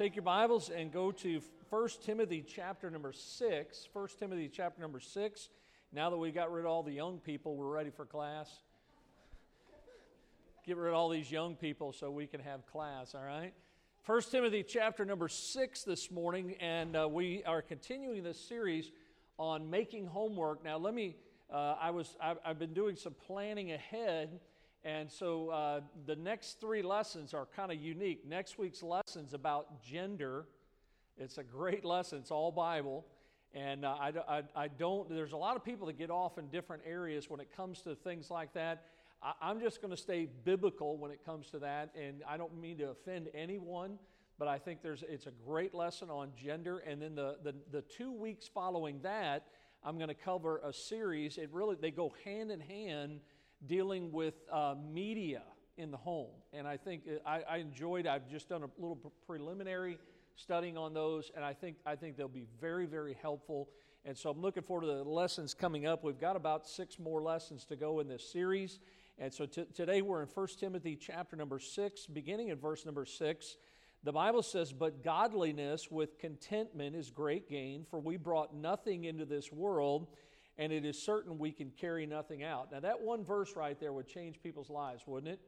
take your Bibles and go to 1 Timothy chapter number 6. 1 Timothy chapter number 6. Now that we got rid of all the young people, we're ready for class. Get rid of all these young people so we can have class, all right? 1 Timothy chapter number 6 this morning, and uh, we are continuing this series on making homework. Now, let me, uh, I was, I've, I've, been doing some planning ahead, and so uh, the next three lessons are kind of unique. Next week's lesson's about gender. It's a great lesson, it's all Bible. And uh, I, I, I, don't, there's a lot of people that get off in different areas when it comes to things like that. I, am just going to stay biblical when it comes to that. And I don't mean to offend anyone, but I think there's, it's a great lesson on gender. And then the, the, the two weeks following that, I'm going to cover a series. It really, they go hand in hand dealing with uh, media in the home. And I think uh, I, I enjoyed, I've just done a little preliminary studying on those, and I think, I think they'll be very, very helpful. And so I'm looking forward to the lessons coming up. We've got about six more lessons to go in this series. And so t- today we're in 1 Timothy chapter number 6, beginning in verse number 6. The Bible says, But godliness with contentment is great gain, for we brought nothing into this world, and it is certain we can carry nothing out. Now, that one verse right there would change people's lives, wouldn't it?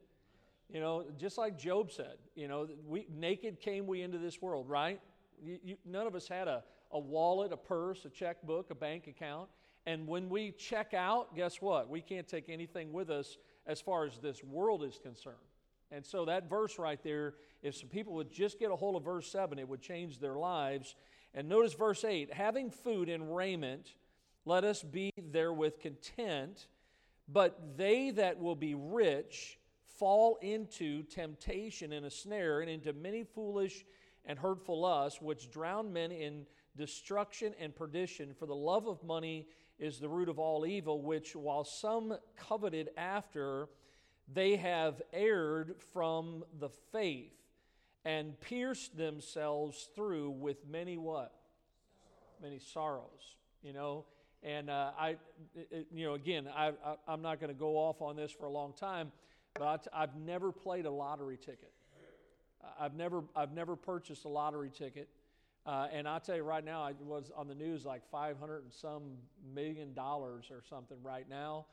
You know, just like Job said, you know, we, naked came we into this world, right? You, you, none of us had a, a wallet, a purse, a checkbook, a bank account. And when we check out, guess what? We can't take anything with us as far as this world is concerned. And so that verse right there, if some people would just get a hold of verse 7, it would change their lives. And notice verse 8 having food and raiment, let us be therewith content. But they that will be rich, fall into temptation and a snare and into many foolish and hurtful lusts, which drown men in destruction and perdition. For the love of money is the root of all evil, which while some coveted after, they have erred from the faith and pierced themselves through with many what? Many sorrows, you know. And uh, I, it, you know, again, I, I, I'm not going to go off on this for a long time but I've never played a lottery ticket. I've never, I've never purchased a lottery ticket. Uh, and I'll tell you right now, I was on the news like 500 and some million dollars or something right now.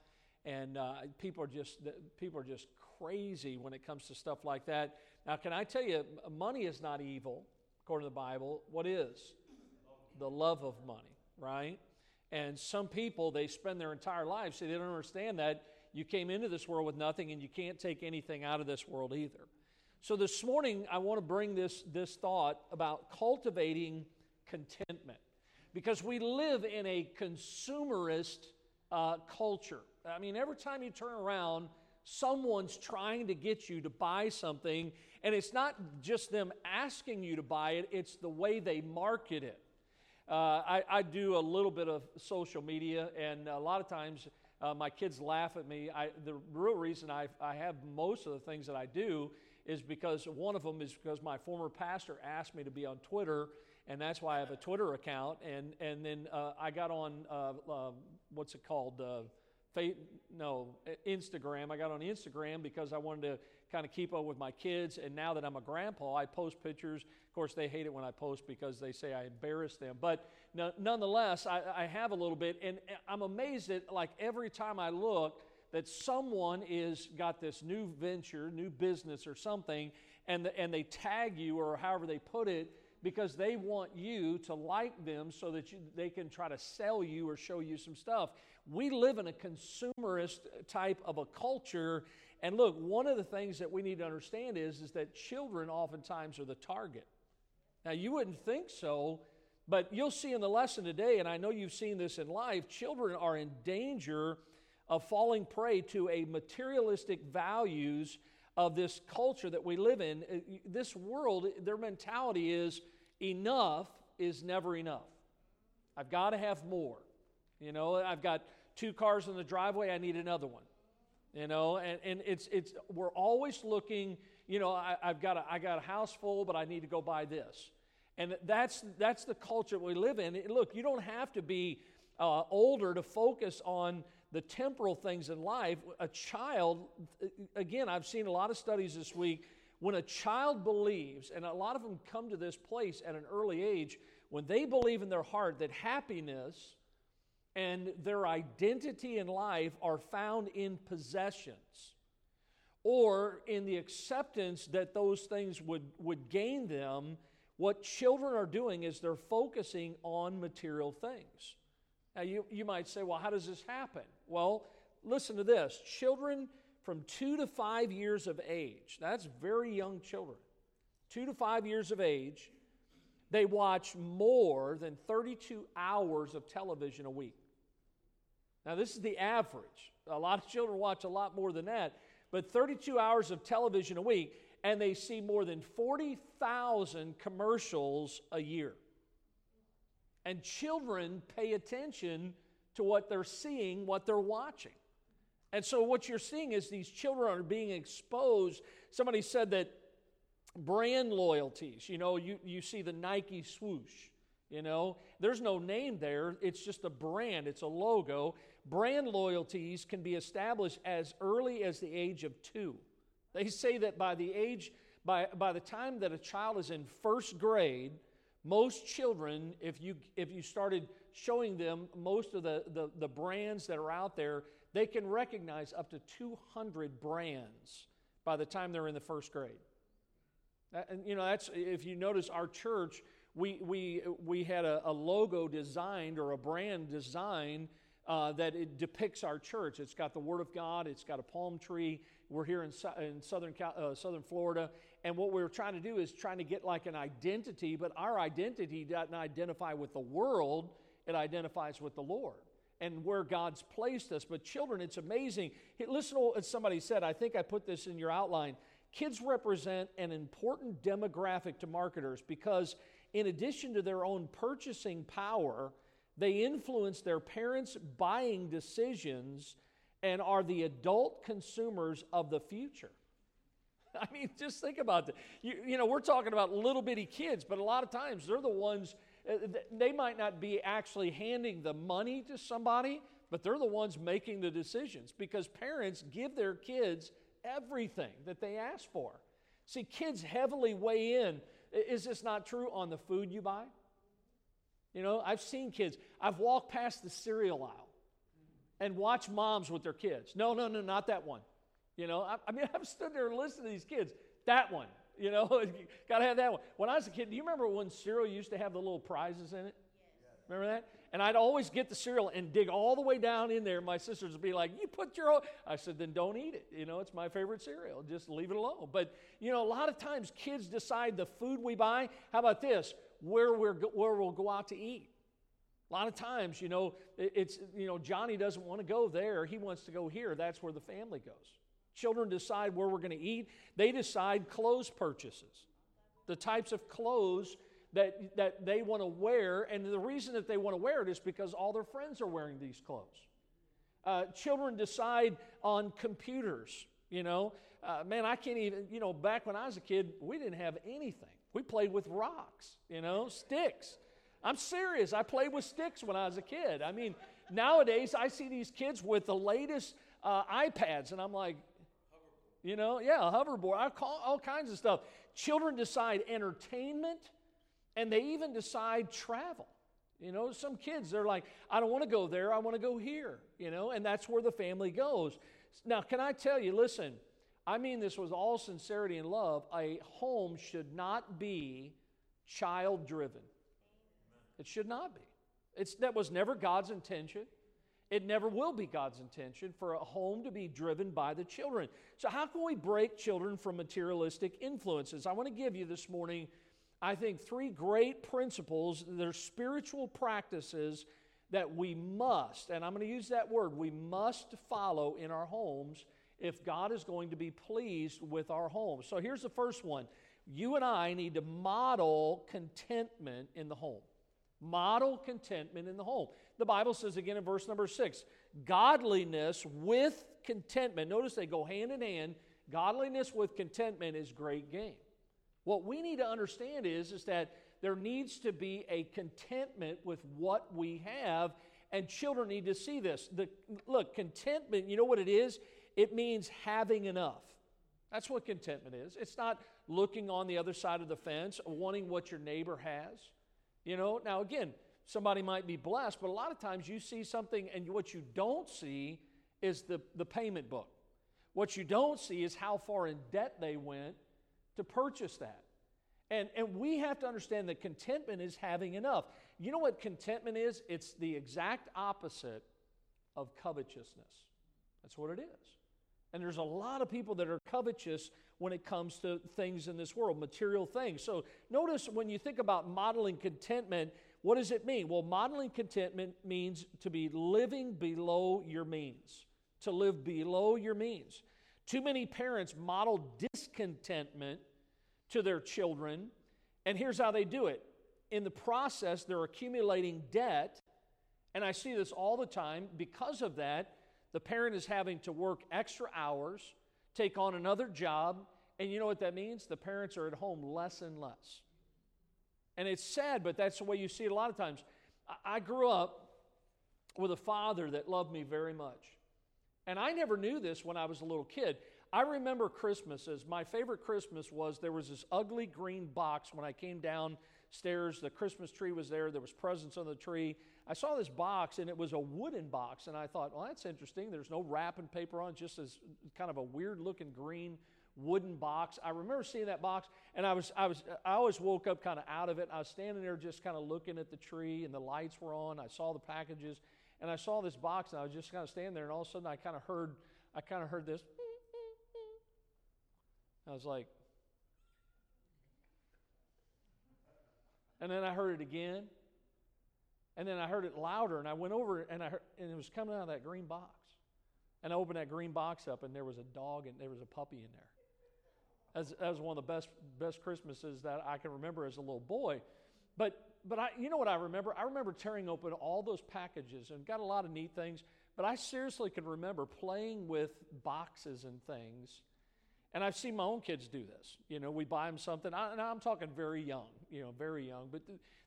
And uh, people, are just, people are just crazy when it comes to stuff like that. Now, can I tell you, money is not evil, according to the Bible. What is? The love of money, right? And some people, they spend their entire lives, so they don't understand that you came into this world with nothing, and you can't take anything out of this world either. So this morning, I want to bring this, this thought about cultivating contentment because we live in a consumerist uh, culture. I mean, every time you turn around, someone's trying to get you to buy something, and it's not just them asking you to buy it, it's the way they market it. Uh, I, I, do a little bit of social media, and a lot of times uh, my kids laugh at me. I, the real reason I, I have most of the things that I do is because one of them is because my former pastor asked me to be on Twitter, and that's why I have a Twitter account. And, and then uh, I got on, uh, uh what's it called? Uh, no, Instagram. I got on Instagram because I wanted to kind of keep up with my kids. And now that I'm a grandpa, I post pictures. Of course, they hate it when I post because they say I embarrass them. But no, nonetheless, I, I have a little bit. And I'm amazed that, like, every time I look, that someone is got this new venture, new business or something, and, the, and they tag you or however they put it because they want you to like them so that you, they can try to sell you or show you some stuff. We live in a consumerist type of a culture. And look, one of the things that we need to understand is, is that children oftentimes are the target. Now, you wouldn't think so, but you'll see in the lesson today, and I know you've seen this in life, children are in danger of falling prey to a materialistic values of this culture that we live in. Uh, this world, their mentality is enough is never enough. I've got to have more. You know, I've got two cars in the driveway, I need another one. You know, and, and it's, it's, we're always looking, you know, I, have got a, I got a house full, but I need to go buy this. And that's, that's the culture we live in. Look, you don't have to be uh, older to focus on the temporal things in life. A child, again, I've seen a lot of studies this week When a child believes, and a lot of them come to this place at an early age, when they believe in their heart that happiness and their identity in life are found in possessions or in the acceptance that those things would, would gain them, what children are doing is they're focusing on material things. Now, you, you might say, well, how does this happen? Well, listen to this children from two to five years of age, that's very young children, two to five years of age, they watch more than 32 hours of television a week. Now, this is the average. A lot of children watch a lot more than that, but 32 hours of television a week, and they see more than 40,000 commercials a year. And children pay attention to what they're seeing, what they're watching. And so, what you're seeing is these children are being exposed. Somebody said that brand loyalties, you know, you, you see the Nike swoosh, you know, there's no name there, it's just a brand, it's a logo. Brand loyalties can be established as early as the age of two. They say that by the age, by, by the time that a child is in first grade, most children, if you, if you started showing them most of the, the, the brands that are out there, they can recognize up to 200 brands by the time they're in the first grade. And you know, that's if you notice our church, we we we had a, a logo designed or a brand designed uh, that it depicts our church. It's got the Word of God. It's got a palm tree. We're here in, in southern uh, southern Florida, and what we're trying to do is trying to get like an identity. But our identity doesn't identify with the world; it identifies with the Lord and where God's placed us. But children, it's amazing. Listen to what somebody said. I think I put this in your outline. Kids represent an important demographic to marketers because, in addition to their own purchasing power, they influence their parents' buying decisions and are the adult consumers of the future. I mean, just think about that. You, you know, we're talking about little bitty kids, but a lot of times they're the ones, uh, they might not be actually handing the money to somebody, but they're the ones making the decisions because parents give their kids everything that they ask for. See, kids heavily weigh in. Is this not true on the food you buy? You know, I've seen kids, I've walked past the cereal aisle and watched moms with their kids. No, no, no, not that one. You know, I, I mean, I've stood there and listened to these kids. That one, you know, got to have that one. When I was a kid, do you remember when cereal used to have the little prizes in it? Yes. Remember that? And I'd always get the cereal and dig all the way down in there. My sisters would be like, You put your own. I said, Then don't eat it. You know, it's my favorite cereal. Just leave it alone. But, you know, a lot of times kids decide the food we buy. How about this? Where, we're, where we'll go out to eat. A lot of times, you know, it's, you know, Johnny doesn't want to go there. He wants to go here. That's where the family goes. Children decide where we're going to eat. They decide clothes purchases, the types of clothes that, that they want to wear. And the reason that they want to wear it is because all their friends are wearing these clothes. Uh, children decide on computers, you know. Uh, man, I can't even, you know, back when I was a kid, we didn't have anything. We played with rocks, you know, sticks. I'm serious. I played with sticks when I was a kid. I mean, nowadays I see these kids with the latest uh, iPads, and I'm like, you know, yeah, a hoverboard, I call all kinds of stuff. Children decide entertainment and they even decide travel. You know, some kids, they're like, I don't want to go there, I want to go here, you know, and that's where the family goes. Now, can I tell you, listen, I mean this with all sincerity and love, a home should not be child driven. It should not be. It's, that was never God's intention. It never will be God's intention for a home to be driven by the children. So, how can we break children from materialistic influences? I want to give you this morning I think, three great principles. They're spiritual practices that we must, and I'm going to use that word, we must follow in our homes if God is going to be pleased with our home. So here's the first one you and I need to model contentment in the home. Model contentment in the home. The Bible says again in verse number six godliness with contentment. Notice they go hand in hand. Godliness with contentment is great gain. What we need to understand is, is that there needs to be a contentment with what we have, and children need to see this. The, look, contentment, you know what it is? It means having enough. That's what contentment is. It's not looking on the other side of the fence, wanting what your neighbor has. You know, now again, somebody might be blessed, but a lot of times you see something and what you don't see is the, the payment book. What you don't see is how far in debt they went to purchase that. And, and we have to understand that contentment is having enough. You know what contentment is? It's the exact opposite of covetousness. That's what it is. And there's a lot of people that are covetous when it comes to things in this world, material things. So notice when you think about modeling contentment, what does it mean? Well, modeling contentment means to be living below your means, to live below your means. Too many parents model discontentment to their children, and here's how they do it. In the process, they're accumulating debt, and I see this all the time. Because of that, the parent is having to work extra hours, take on another job, and you know what that means? The parents are at home less and less. And it's sad, but that's the way you see it a lot of times. I grew up with a father that loved me very much. And I never knew this when I was a little kid. I remember Christmases. My favorite Christmas was there was this ugly green box when I came downstairs. The Christmas tree was there, there was presents on the tree. I saw this box and it was a wooden box, and I thought, well, that's interesting. There's no wrapping paper on, just as kind of a weird looking green wooden box. I remember seeing that box, and I was, I was, I always woke up kind of out of it. I was standing there just kind of looking at the tree, and the lights were on. I saw the packages, and I saw this box, and I was just kind of standing there, and all of a sudden, I kind of heard, I kind of heard this. I was like, and then I heard it again. And then I heard it louder, and I went over and I heard, and it was coming out of that green box. And I opened that green box up, and there was a dog and there was a puppy in there. Was, that was one of the best best Christmases that I can remember as a little boy. But but I, you know what I remember? I remember tearing open all those packages and got a lot of neat things. But I seriously can remember playing with boxes and things. And I've seen my own kids do this. You know, we buy them something, I, and I'm talking very young, you know, very young. But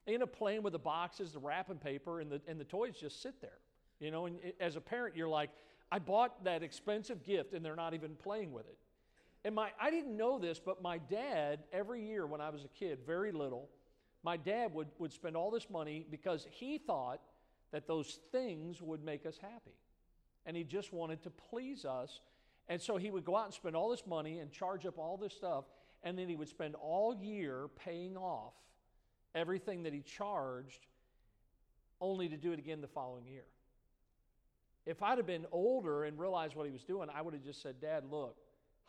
they end up playing with the boxes, the wrapping paper, and the, and the toys just sit there. You know, and as a parent, you're like, I bought that expensive gift and they're not even playing with it. And my, I didn't know this, but my dad, every year when I was a kid, very little, my dad would, would spend all this money because he thought that those things would make us happy. And he just wanted to please us. And so he would go out and spend all this money and charge up all this stuff. And then he would spend all year paying off everything that he charged, only to do it again the following year. If I'd have been older and realized what he was doing, I would have just said, Dad, look,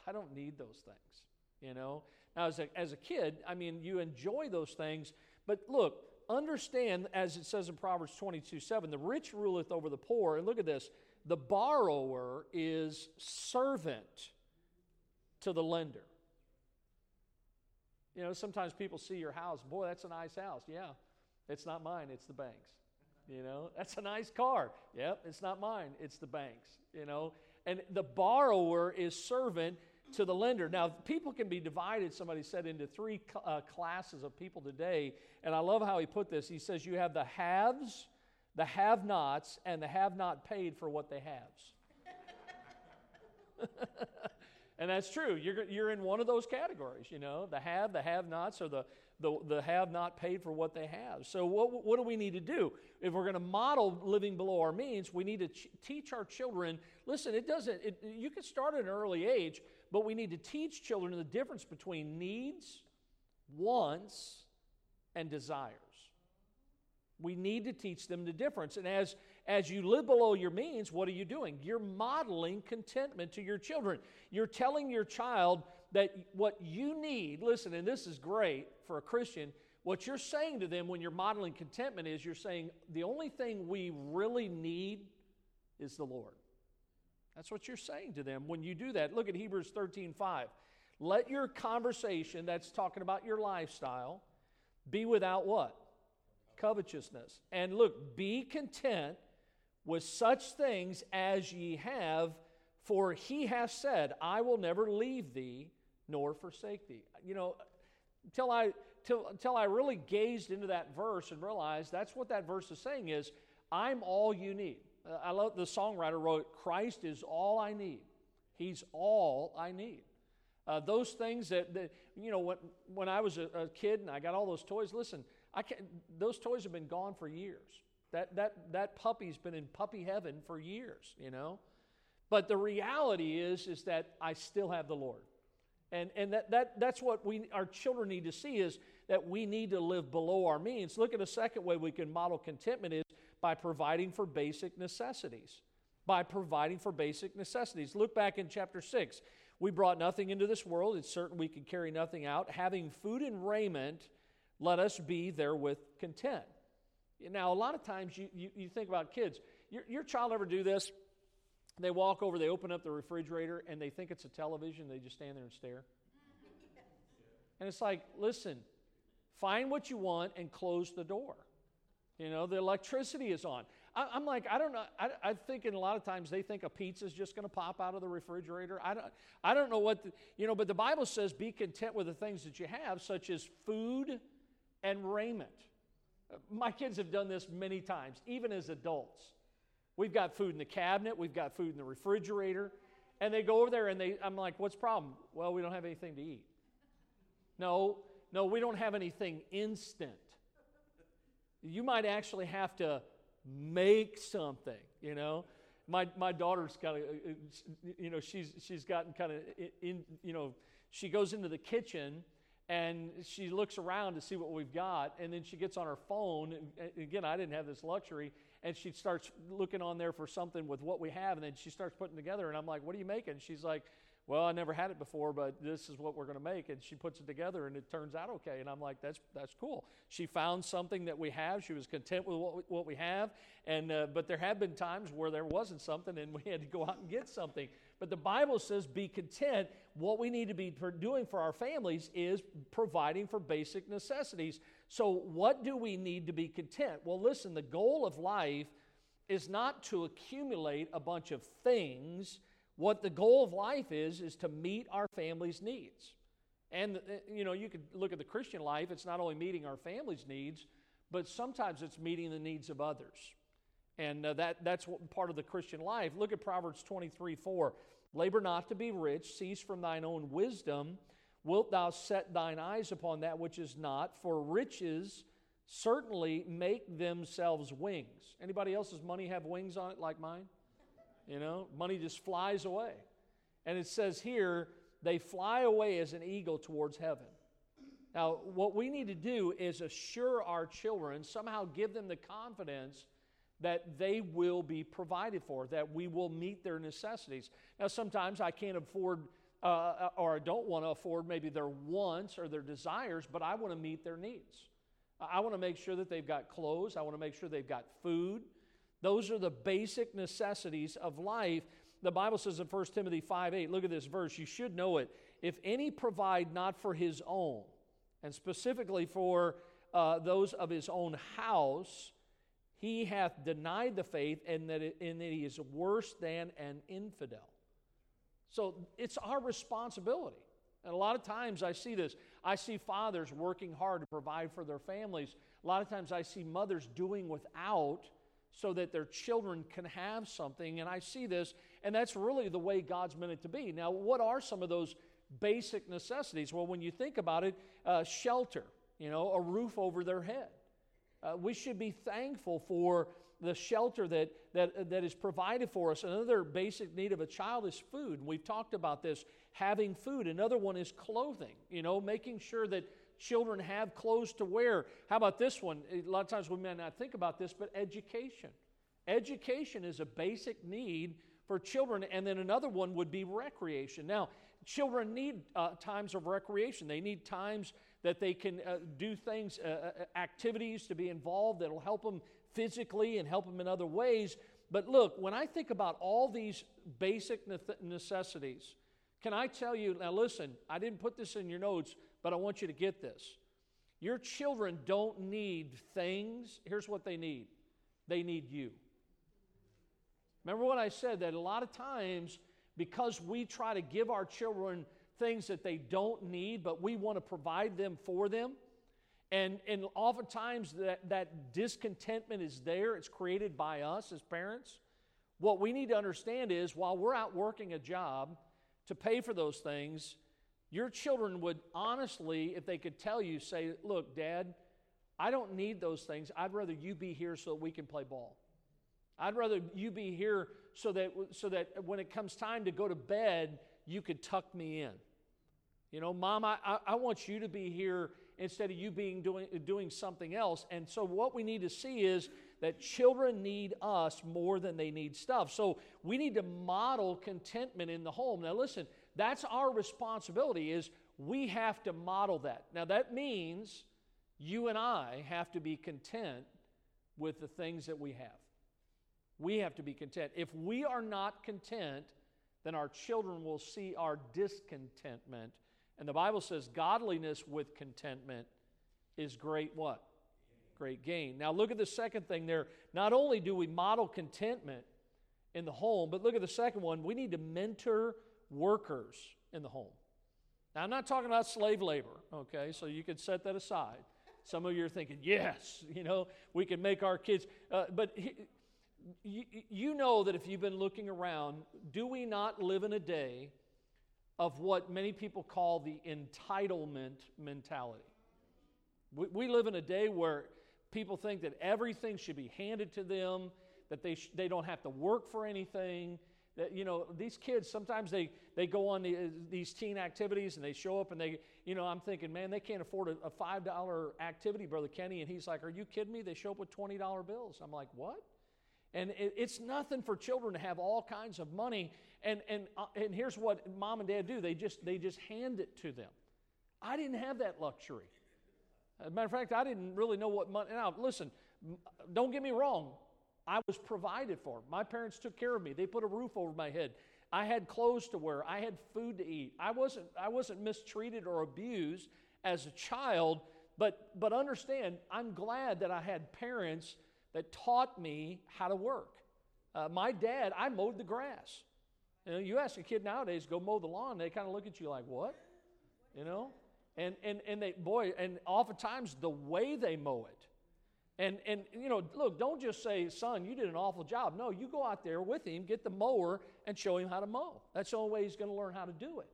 I don't need those things. You know? Now, as a, as a kid, I mean, you enjoy those things, but look, understand, as it says in Proverbs 22 7, the rich ruleth over the poor. And look at this the borrower is servant to the lender. You know, sometimes people see your house, boy, that's a nice house. Yeah, it's not mine, it's the bank's. You know, that's a nice car. Yep, it's not mine, it's the bank's. You know, and the borrower is servant to the lender. Now, people can be divided, somebody said, into three uh, classes of people today. And I love how he put this. He says, You have the haves, the have nots, and the have not paid for what they have. And that's true. You're, you're in one of those categories, you know, the have, the have nots, or the, the, the have not paid for what they have. So, what, what do we need to do? If we're going to model living below our means, we need to ch- teach our children listen, it doesn't, it, you can start at an early age, but we need to teach children the difference between needs, wants, and desires. We need to teach them the difference. And as, as you live below your means, what are you doing? You're modeling contentment to your children. You're telling your child that what you need, listen, and this is great for a Christian, what you're saying to them when you're modeling contentment is you're saying the only thing we really need is the Lord. That's what you're saying to them when you do that. Look at Hebrews 13 5. Let your conversation, that's talking about your lifestyle, be without what? Covetousness. And look, be content with such things as ye have, for he hath said, I will never leave thee nor forsake thee. You know, until I till, until I really gazed into that verse and realized that's what that verse is saying is I'm all you need. Uh, I love the songwriter wrote, Christ is all I need. He's all I need. Uh, those things that, that, you know, when, when I was a, a, kid and I got all those toys, listen, I can't, those toys have been gone for years. That, that, that puppy's been in puppy heaven for years, you know. But the reality is, is that I still have the Lord. And, and that, that, that's what we, our children need to see is that we need to live below our means. Look at a second way we can model contentment is by providing for basic necessities. By providing for basic necessities. Look back in chapter 6. We brought nothing into this world. It's certain we could carry nothing out. Having food and raiment, let us be therewith content. Now, a lot of times you, you, you think about kids. Your, your child ever do this? They walk over, they open up the refrigerator, and they think it's a television. They just stand there and stare. And it's like, listen, find what you want and close the door. You know, the electricity is on. I, am like, I don't know. I, I think in a lot of times they think a pizza is just going to pop out of the refrigerator. I don't, I don't know what, the, you know, but the Bible says be content with the things that you have, such as food and raiment. My kids have done this many times, even as adults. We've got food in the cabinet, we've got food in the refrigerator, and they go over there and they, I'm like, what's the problem? Well, we don't have anything to eat. No, no, we don't have anything instant. You might actually have to make something, you know. My, my daughter's got a, you know, she's, she's gotten kind of in, you know, she goes into the kitchen and she looks around to see what we've got and then she gets on her phone and again i didn't have this luxury and she starts looking on there for something with what we have and then she starts putting together and i'm like what are you making she's like well, I never had it before, but this is what we're going to make. And she puts it together and it turns out okay. And I'm like, that's, that's cool. She found something that we have. She was content with what we, what we have. And, uh, but there have been times where there wasn't something and we had to go out and get something. But the Bible says be content. What we need to be doing for our families is providing for basic necessities. So, what do we need to be content? Well, listen, the goal of life is not to accumulate a bunch of things what the goal of life is, is to meet our family's needs. And, uh, you know, you could look at the Christian life, it's not only meeting our family's needs, but sometimes it's meeting the needs of others. And uh, that, that's what, part of the Christian life. Look at Proverbs 23 4. Labor not to be rich, cease from thine own wisdom. Wilt thou set thine eyes upon that which is not? For riches certainly make themselves wings. Anybody else's money have wings on it like mine? You know, money just flies away. And it says here, they fly away as an eagle towards heaven. Now, what we need to do is assure our children, somehow give them the confidence that they will be provided for, that we will meet their necessities. Now, sometimes I can't afford uh, or I don't want to afford maybe their wants or their desires, but I want to meet their needs. I want to make sure that they've got clothes, I want to make sure they've got food, those are the basic necessities of life. The Bible says in 1 Timothy 5 8, look at this verse, you should know it. If any provide not for his own, and specifically for uh, those of his own house, he hath denied the faith, and that, it, and that he is worse than an infidel. So it's our responsibility. And a lot of times I see this. I see fathers working hard to provide for their families. A lot of times I see mothers doing without so that their children can have something. And I see this, and that's really the way God's meant it to be. Now, what are some of those basic necessities? Well, when you think about it, uh, shelter, you know, a roof over their head. Uh, we should be thankful for the shelter that, that, that is provided for us. Another basic need of a child is food. We've talked about this, having food. Another one is clothing, you know, making sure that children have clothes to wear. How about this one? A lot of times we may not think about this, but education. Education is a basic need for children, and then another one would be recreation. Now, children need uh, times of recreation. They need times that they can uh, do things, uh, uh activities to be involved that'll help them physically and help them in other ways. But look, when I think about all these basic necessities, can I tell you, now listen, I didn't put this in your notes, but I want you to get this. Your children don't need things. Here's what they need they need you. Remember what I said that a lot of times, because we try to give our children things that they don't need, but we want to provide them for them, and, and oftentimes that, that discontentment is there, it's created by us as parents. What we need to understand is while we're out working a job to pay for those things, Your children would honestly, if they could tell you, say, Look, Dad, I don't need those things. I'd rather you be here so that we can play ball. I'd rather you be here so that, so that when it comes time to go to bed, you could tuck me in. You know, Mom, I, I want you to be here instead of you being doing, doing something else. And so, what we need to see is that children need us more than they need stuff. So, we need to model contentment in the home. Now, listen, that's our responsibility is we have to model that. Now, that means you and I have to be content with the things that we have. We have to be content. If we are not content, then our children will see our discontentment. And the Bible says godliness with contentment is great what? Great gain. Now look at the second thing there. Not only do we model contentment in the home, but look at the second one. We need to mentor workers in the home. Now I'm not talking about slave labor, okay? So you can set that aside. Some of you are thinking, yes, you know, we can make our kids. Uh, but he, you, you know that if you've been looking around, do we not live in a day of what many people call the entitlement mentality? We, we live in a day where people think that everything should be handed to them, that they, sh- they don't have to work for anything. That, you know, these kids, sometimes they, they go on the, these teen activities and they show up and they, you know, I'm thinking, man, they can't afford a, a $5 activity, Brother Kenny. And he's like, are you kidding me? They show up with $20 bills. I'm like, what? And it, it's nothing for children to have all kinds of money. And, and, uh, and here's what mom and dad do they just, they just hand it to them. I didn't have that luxury. As a matter of fact, I didn't really know what money. Now, listen, don't get me wrong. I was provided for. My parents took care of me. They put a roof over my head. I had clothes to wear. I had food to eat. I wasn't, I wasn't mistreated or abused as a child, but, but understand, I'm glad that I had parents that taught me how to work. Uh, my dad, I mowed the grass. You know, you ask a kid nowadays, go mow the lawn, they kind of look at you like, what? You know? And, and, and they, boy, and oftentimes the way they mow it. And, and, you know, look, don't just say, son, you did an awful job. No, you go out there with him, get the mower, and show him how to mow. That's the only way he's going to learn how to do it.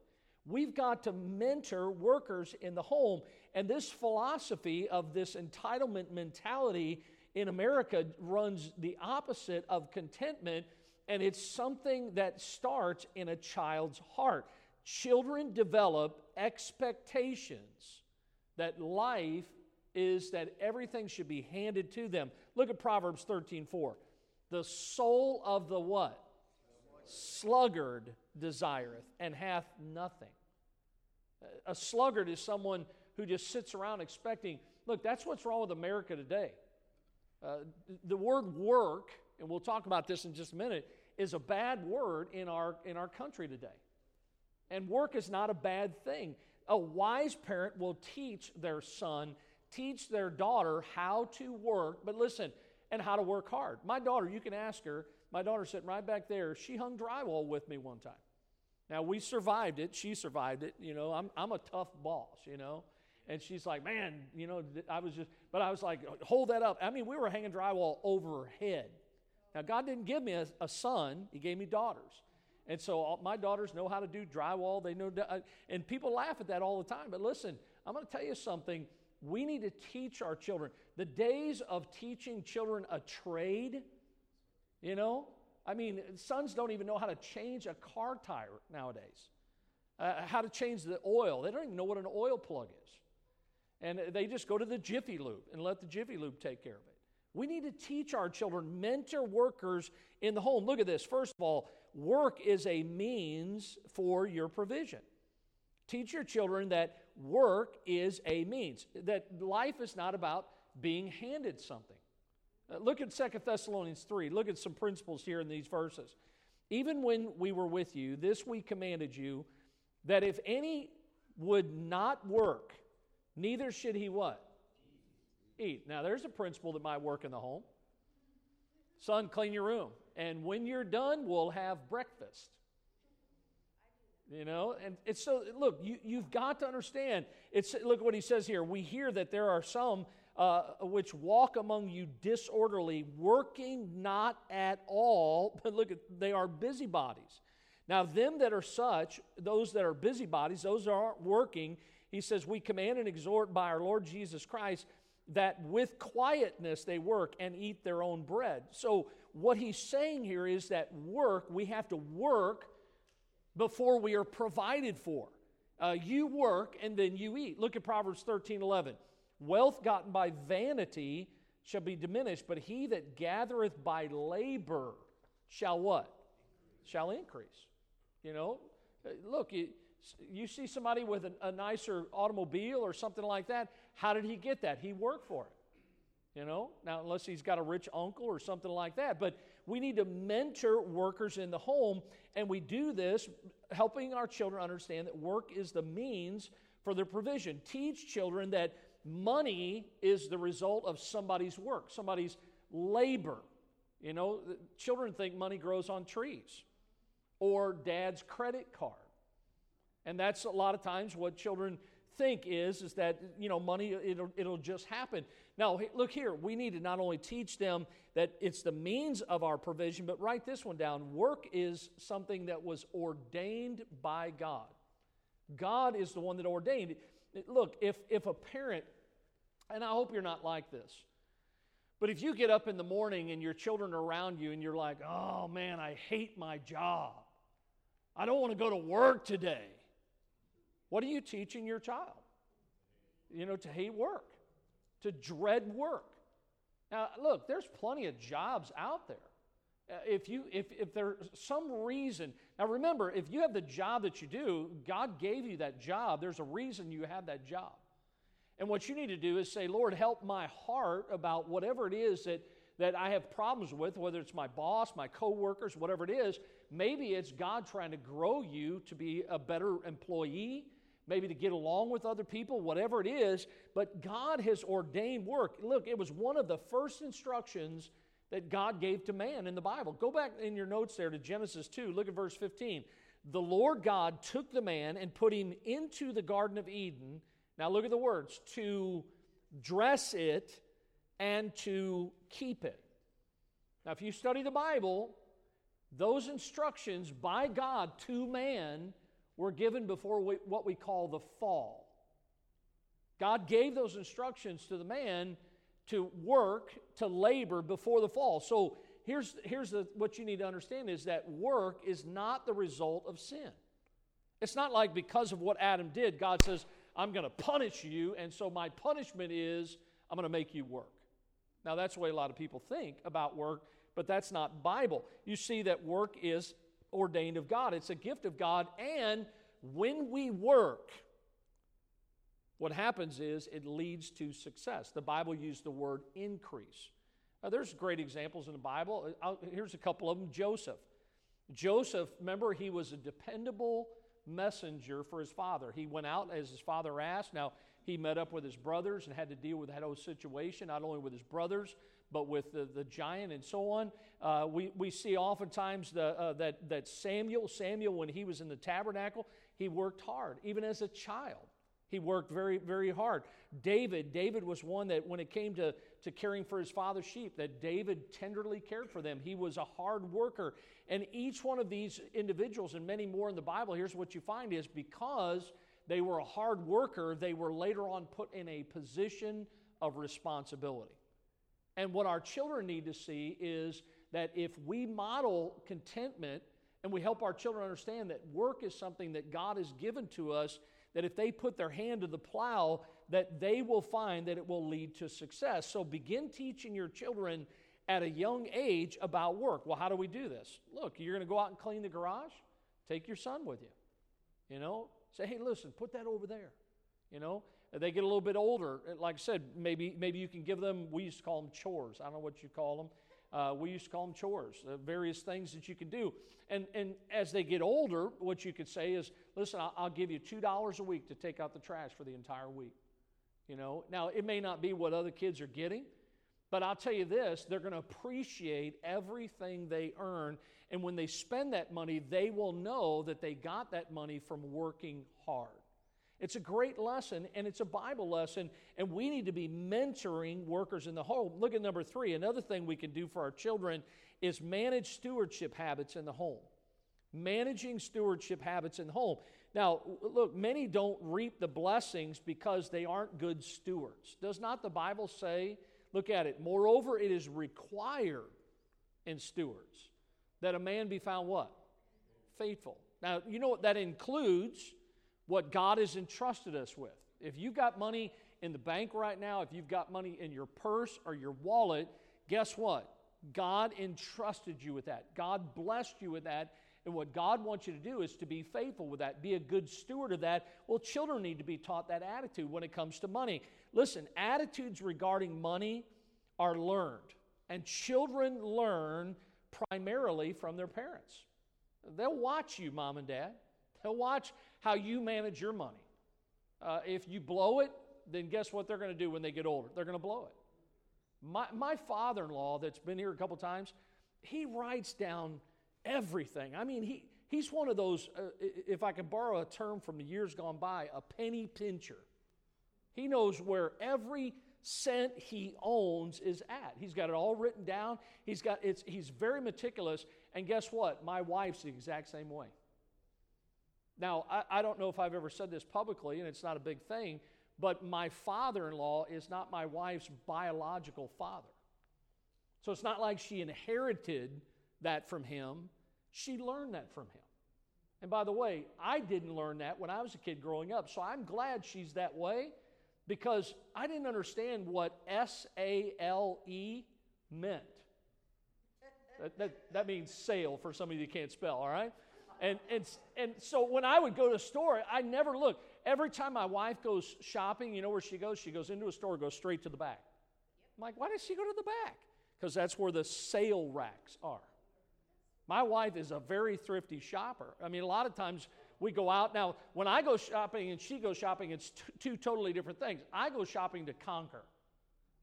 We've got to mentor workers in the home. And this philosophy of this entitlement mentality in America runs the opposite of contentment, and it's something that starts in a child's heart. Children develop expectations that life is that everything should be handed to them. Look at Proverbs 13 4. The soul of the what? Sluggard desireth and hath nothing. A sluggard is someone who just sits around expecting. Look, that's what's wrong with America today. Uh, the word work, and we'll talk about this in just a minute, is a bad word in our, in our country today. And work is not a bad thing. A wise parent will teach their son, teach their daughter how to work, but listen, and how to work hard. My daughter, you can ask her, my daughter sitting right back there, she hung drywall with me one time. Now, we survived it. She survived it. You know, I'm, I'm a tough boss, you know. And she's like, man, you know, I was just, but I was like, hold that up. I mean, we were hanging drywall overhead. Now, God didn't give me a, a son, He gave me daughters. And so all, my daughters know how to do drywall. They know, uh, and people laugh at that all the time. But listen, I'm going to tell you something. We need to teach our children. The days of teaching children a trade, you know, I mean, sons don't even know how to change a car tire nowadays, uh, how to change the oil. They don't even know what an oil plug is and they just go to the Jiffy Lube and let the Jiffy Lube take care of it. We need to teach our children, mentor workers in the home. Look at this. First of all, work is a means for your provision. Teach your children that work is a means, that life is not about being handed something. Uh, look at Second Thessalonians 3. Look at some principles here in these verses. Even when we were with you, this we commanded you that if any would not work, Neither should he what? Eat. Now, there's a principle that might work in the home. Son, clean your room. And when you're done, we'll have breakfast. You know, and it's so, look, you, you've got to understand. It's, look what he says here. We hear that there are some uh, which walk among you disorderly, working not at all, but look at, they are busybodies. Now, them that are such, those that are busybodies, those that aren't working, he says, we command and exhort by our Lord Jesus Christ that with quietness they work and eat their own bread. So, what he's saying here is that work, we have to work before we are provided for. Uh, you work and then you eat. Look at Proverbs 13 11. Wealth gotten by vanity shall be diminished, but he that gathereth by labor shall what? Shall increase. You know, uh, look, you, you see somebody with a, a nicer automobile or something like that. How did he get that? He worked for it. You know, now, unless he's got a rich uncle or something like that. But we need to mentor workers in the home, and we do this helping our children understand that work is the means for their provision. Teach children that money is the result of somebody's work, somebody's labor. You know, children think money grows on trees or dad's credit card. And that's a lot of times what children think is is that you know money it'll, it'll just happen. Now look here we need to not only teach them that it's the means of our provision but write this one down. Work is something that was ordained by god. God is the one that ordained it. Look if if a parent and i hope you're not like this but if you get up in the morning and your children are around you and you're like oh man i hate my job. I don't want to go to work today what are you teaching your child? You know, to hate work, to dread work. Now, look, there's plenty of jobs out there. Uh, if you if if there's some reason now remember if you have the job that you do god gave you that job there's a reason you have that job and what you need to do is say lord help my heart about whatever it is that that i have problems with whether it's my boss my coworkers whatever it is maybe it's god trying to grow you to be a better employee maybe to get along with other people, whatever it is, but God has ordained work. Look, it was one of the first instructions that God gave to man in the Bible. Go back in your notes there to Genesis 2, look at verse 15. The Lord God took the man and put him into the Garden of Eden. Now look at the words to dress it and to keep it. Now, if you study the Bible, those instructions by God to man were given before we, what we call the fall. God gave those instructions to the man to work, to labor before the fall. So here's, here's the, what you need to understand is that work is not the result of sin. It's not like because of what Adam did, God says, I'm going to punish you, and so my punishment is I'm going to make you work. Now, that's the way a lot of people think about work, but that's not Bible. You see that work is ordained of God. It's a gift of God. And when we work, what happens is it leads to success. The Bible used the word increase. Now, there's great examples in the Bible. I'll, here's a couple of them Joseph. Joseph, remember, he was a dependable messenger for his father. He went out as his father asked. Now, he met up with his brothers and had to deal with that whole situation, not only with his brothers, but with the, the giant and so on. Uh, we, we see oftentimes the, uh, that, that Samuel, Samuel, when he was in the tabernacle, he worked hard, even as a child. He worked very, very hard. David, David was one that when it came to, to caring for his father's sheep, that David tenderly cared for them. He was a hard worker. And each one of these individuals, and many more in the Bible, here's what you find is because they were a hard worker, they were later on put in a position of responsibility. And what our children need to see is that if we model contentment and we help our children understand that work is something that God has given to us, that if they put their hand to the plow, that they will find that it will lead to success. So begin teaching your children at a young age about work. Well, how do we do this? Look, you're going to go out and clean the garage? Take your son with you. You know, say, hey, listen, put that over there. You know, they get a little bit older, like I said, maybe, maybe you can give them, we used to call them chores. I don't know what you call them. Uh, we used to call them chores, uh, various things that you can do. And, and as they get older, what you could say is, listen, I'll, I'll give you $2 a week to take out the trash for the entire week. You know, now it may not be what other kids are getting, but I'll tell you this they're going to appreciate everything they earn. And when they spend that money, they will know that they got that money from working hard. It's a great lesson and it's a Bible lesson, and we need to be mentoring workers in the home. Look at number three. Another thing we can do for our children is manage stewardship habits in the home. Managing stewardship habits in the home. Now, look, many don't reap the blessings because they aren't good stewards. Does not the Bible say, look at it, moreover, it is required in stewards that a man be found what? Faithful. Now, you know what that includes? What God has entrusted us with. If you've got money in the bank right now, if you've got money in your purse or your wallet, guess what? God entrusted you with that. God blessed you with that. And what God wants you to do is to be faithful with that, be a good steward of that. Well, children need to be taught that attitude when it comes to money. Listen, attitudes regarding money are learned, and children learn primarily from their parents. They'll watch you, mom and dad. They'll watch how you manage your money. Uh, if you blow it, then guess what they're going to do when they get older? They're going to blow it. My, my father in law, that's been here a couple times, he writes down everything. I mean, he, he's one of those, uh, if I can borrow a term from the years gone by, a penny pincher. He knows where every cent he owns is at. He's got it all written down. He's got it's he's very meticulous. And guess what? My wife's the exact same way. Now, I, I don't know if I've ever said this publicly, and it's not a big thing, but my father in law is not my wife's biological father. So it's not like she inherited that from him, she learned that from him. And by the way, I didn't learn that when I was a kid growing up, so I'm glad she's that way because I didn't understand what S A L E meant. That, that, that, means sale for somebody that can't spell, all right? And, and, and so when I would go to a store, I never looked. Every time my wife goes shopping, you know where she goes? She goes into a store, goes straight to the back. I'm like, why does she go to the back? Because that's where the sale racks are. My wife is a very thrifty shopper. I mean, a lot of times we go out. Now, when I go shopping and she goes shopping, it's t- two totally different things. I go shopping to conquer.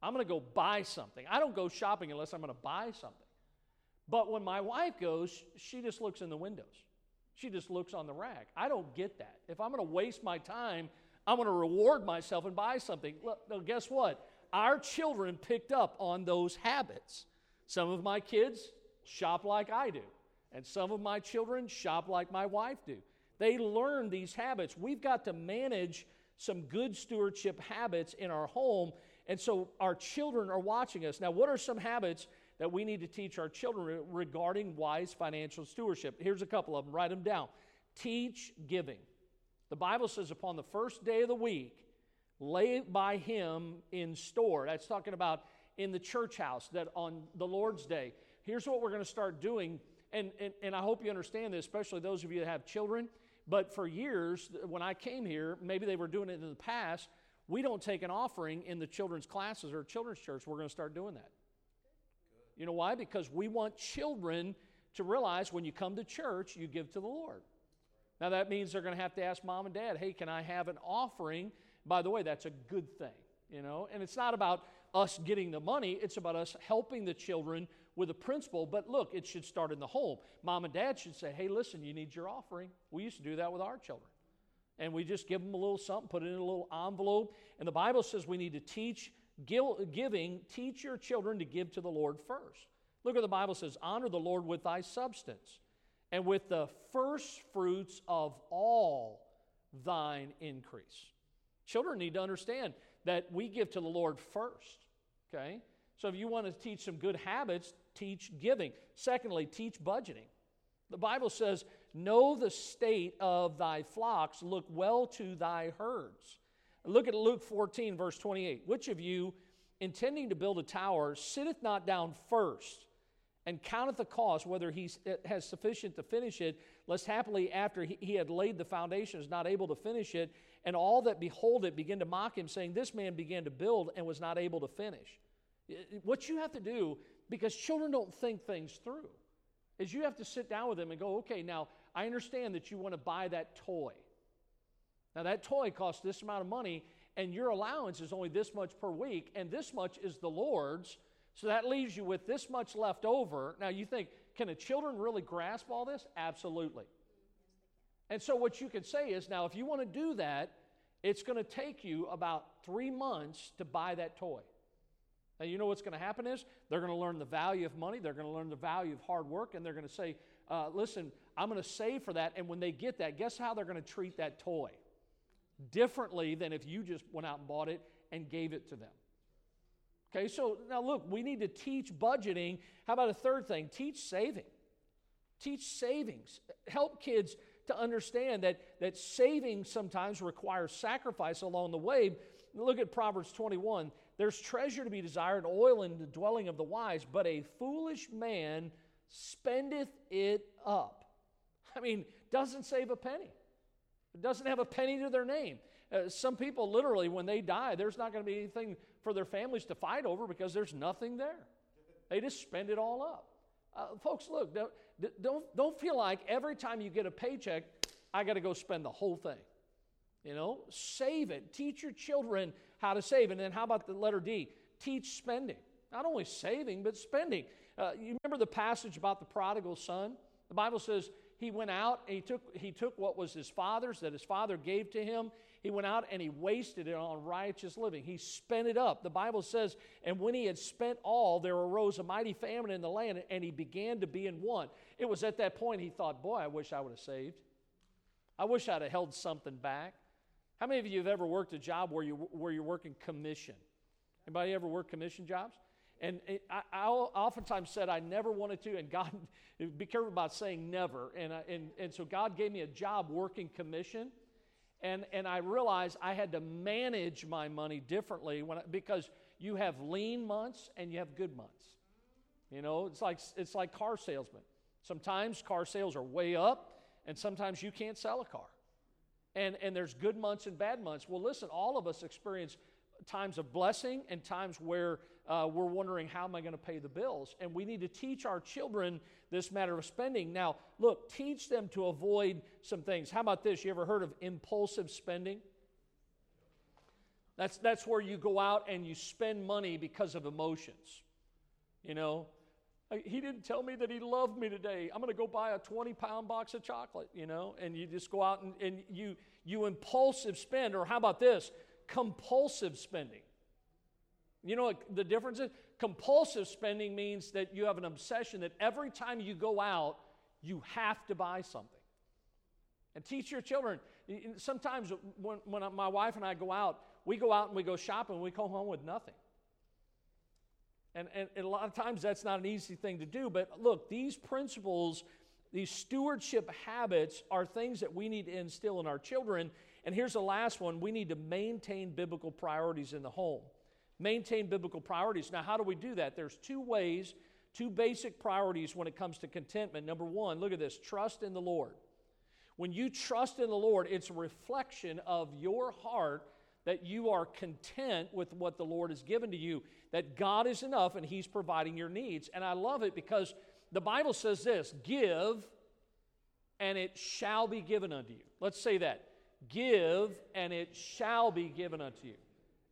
I'm going to go buy something. I don't go shopping unless I'm going to buy something. But when my wife goes, she just looks in the windows. She just looks on the rack. I don't get that. If I'm going to waste my time, I'm going to reward myself and buy something. Look, guess what? Our children picked up on those habits. Some of my kids shop like I do. And some of my children shop like my wife do. They learn these habits. We've got to manage some good stewardship habits in our home. And so our children are watching us. Now, what are some habits that we need to teach our children regarding wise financial stewardship? Here's a couple of them. Write them down. Teach giving. The Bible says, upon the first day of the week, lay by him in store. That's talking about in the church house, that on the Lord's day. Here's what we're going to start doing and, and, and I hope you understand this, especially those of you that have children. But for years, when I came here, maybe they were doing it in the past, we don't take an offering in the children's classes or children's church. We're going to start doing that. You know why? Because we want children to realize when you come to church, you give to the Lord. Now, that means they're going to have to ask mom and dad, hey, can I have an offering? By the way, that's a good thing, you know? And it's not about us getting the money, it's about us helping the children with a principle, but look, it should start in the home. Mom and dad should say, hey, listen, you need your offering. We used to do that with our children. And we just give them a little something, put it in a little envelope. And the Bible says we need to teach giving, teach your children to give to the Lord first. Look what the Bible says honor the Lord with thy substance and with the first fruits of all thine increase. Children need to understand that we give to the Lord first, okay? So if you want to teach some good habits, teach giving. Secondly, teach budgeting. The Bible says, Know the state of thy flocks, look well to thy herds. Look at Luke 14, verse 28. Which of you, intending to build a tower, sitteth not down first and counteth the cost, whether he eh, has sufficient to finish it, lest happily after he had laid the foundation is not able to finish it, and all that behold it begin to mock him, saying, This man began to build and was not able to finish. Eh, eh, what you have to do, because children don't think things through, is you have to sit down with them and go, okay, now I understand that you want to buy that toy. Now, that toy costs this amount of money, and your allowance is only this much per week, and this much is the Lord's. So that leaves you with this much left over. Now, you think, can the children really grasp all this? Absolutely. And so, what you can say is now, if you want to do that, it's going to take you about three months to buy that toy. Now, you know what's going to happen is they're going to learn the value of money, they're going to learn the value of hard work, and they're going to say, uh, listen, I'm going to save for that. And when they get that, guess how they're going to treat that toy? Differently than if you just went out and bought it and gave it to them. Okay, so now look, we need to teach budgeting. How about a third thing? Teach saving. Teach savings. Help kids to understand that, that saving sometimes requires sacrifice along the way. Look at Proverbs 21. There's treasure to be desired, oil in the dwelling of the wise, but a foolish man spendeth it up. I mean, doesn't save a penny. Doesn't have a penny to their name. Uh, some people literally, when they die, there's not going to be anything for their families to fight over because there's nothing there. They just spend it all up. Uh, folks, look, don't, don't, don't feel like every time you get a paycheck, I got to go spend the whole thing. You know, save it. Teach your children how to save. And then how about the letter D? Teach spending. Not only saving, but spending. Uh, you remember the passage about the prodigal son? The Bible says he went out and he took, he took what was his father's that his father gave to him. He went out and he wasted it on righteous living. He spent it up. The Bible says, and when he had spent all, there arose a mighty famine in the land, and he began to be in want. It was at that point he thought, Boy, I wish I would have saved. I wish I'd have held something back. How many of you have ever worked a job where, you, where you're working commission? Anybody ever work commission jobs? And I, I oftentimes said I never wanted to, and God, be careful about saying never. And, and, and so God gave me a job working commission. And, and I realized I had to manage my money differently when I, because you have lean months and you have good months. You know, it's like, it's like car salesmen. Sometimes car sales are way up, and sometimes you can't sell a car. And, and there's good months and bad months. Well, listen, all of us experience times of blessing and times where uh, we're wondering, how am I going to pay the bills? And we need to teach our children this matter of spending. Now, look, teach them to avoid some things. How about this? You ever heard of impulsive spending? That's, that's where you go out and you spend money because of emotions. You know, he didn't tell me that he loved me today. I'm going to go buy a 20 pound box of chocolate, you know, and you just go out and, and you, you impulsive spend. Or how about this? Compulsive spending. You know what the difference is? Compulsive spending means that you have an obsession that every time you go out, you have to buy something. And teach your children. Sometimes when, when my wife and I go out, we go out and we go shopping and we come home with nothing. And, and, and, a lot of times that's not an easy thing to do. But look, these principles, these stewardship habits are things that we need to instill in our children. And here's the last one we need to maintain biblical priorities in the home maintain biblical priorities. Now, how do we do that? There's two ways, two basic priorities when it comes to contentment. Number one, look at this trust in the Lord. When you trust in the Lord, it's a reflection of your heart that you are content with what the Lord has given to you, that God is enough and He's providing your needs. And I love it because the Bible says this give and it shall be given unto you. Let's say that. Give and it shall be given unto you.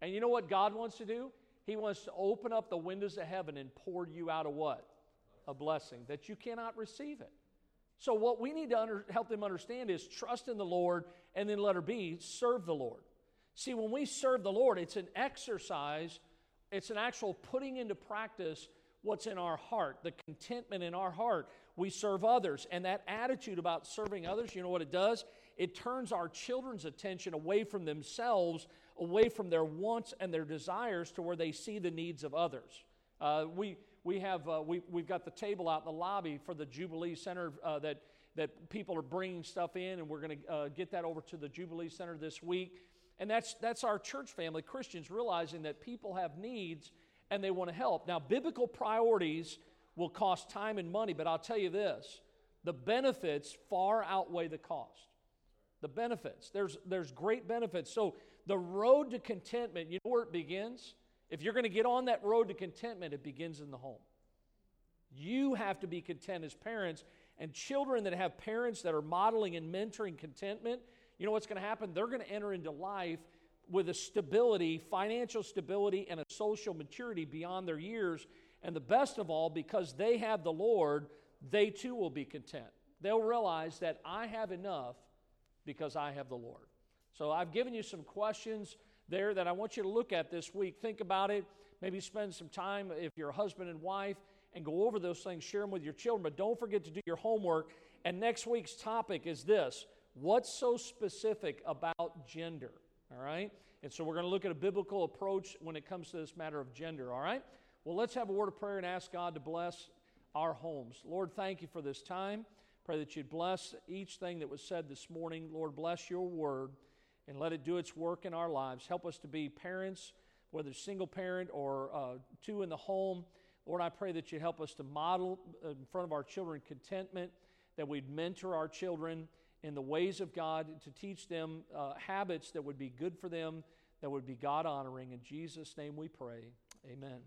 And you know what God wants to do? He wants to open up the windows of heaven and pour you out a what? A blessing that you cannot receive it. So, what we need to under, help them understand is trust in the Lord, and then let her be, serve the Lord. See, when we serve the Lord, it's an exercise, it's an actual putting into practice what's in our heart, the contentment in our heart. We serve others. And that attitude about serving others, you know what it does? It turns our children's attention away from themselves away from their wants and their desires to where they see the needs of others. Uh, we, we have, uh, we, we've got the table out in the lobby for the Jubilee Center uh, that, that people are bringing stuff in, and we're going to uh, get that over to the Jubilee Center this week. And that's, that's our church family, Christians, realizing that people have needs and they want to help. Now, biblical priorities will cost time and money, but I'll tell you this the benefits far outweigh the cost. The benefits. There's, there's great benefits. So, the road to contentment, you know where it begins? If you're going to get on that road to contentment, it begins in the home. You have to be content as parents, and children that have parents that are modeling and mentoring contentment, you know what's going to happen? They're going to enter into life with a stability, financial stability, and a social maturity beyond their years. And the best of all, because they have the Lord, they too will be content. They'll realize that I have enough because I have the Lord. So I've given you some questions there that I want you to look at this week. Think about it. Maybe spend some time if you're a husband and wife and go over those things, share them with your children, but don't forget to do your homework. And next week's topic is this What's so specific about gender? All right? And so we're going to look at a biblical approach when it comes to this matter of gender. All right? Well, let's have a word of prayer and ask God to bless our homes. Lord, thank you for this time. Pray that you'd bless each thing that was said this morning. Lord, bless your word and let it do its work in our lives. Help us to be parents, whether single parent or uh, two in the home. Lord, I pray that you help us to model in front of our children contentment, that we'd mentor our children in the ways of God, to teach them uh, habits that would be good for them, that would be God honoring. In Jesus' name we pray. Amen.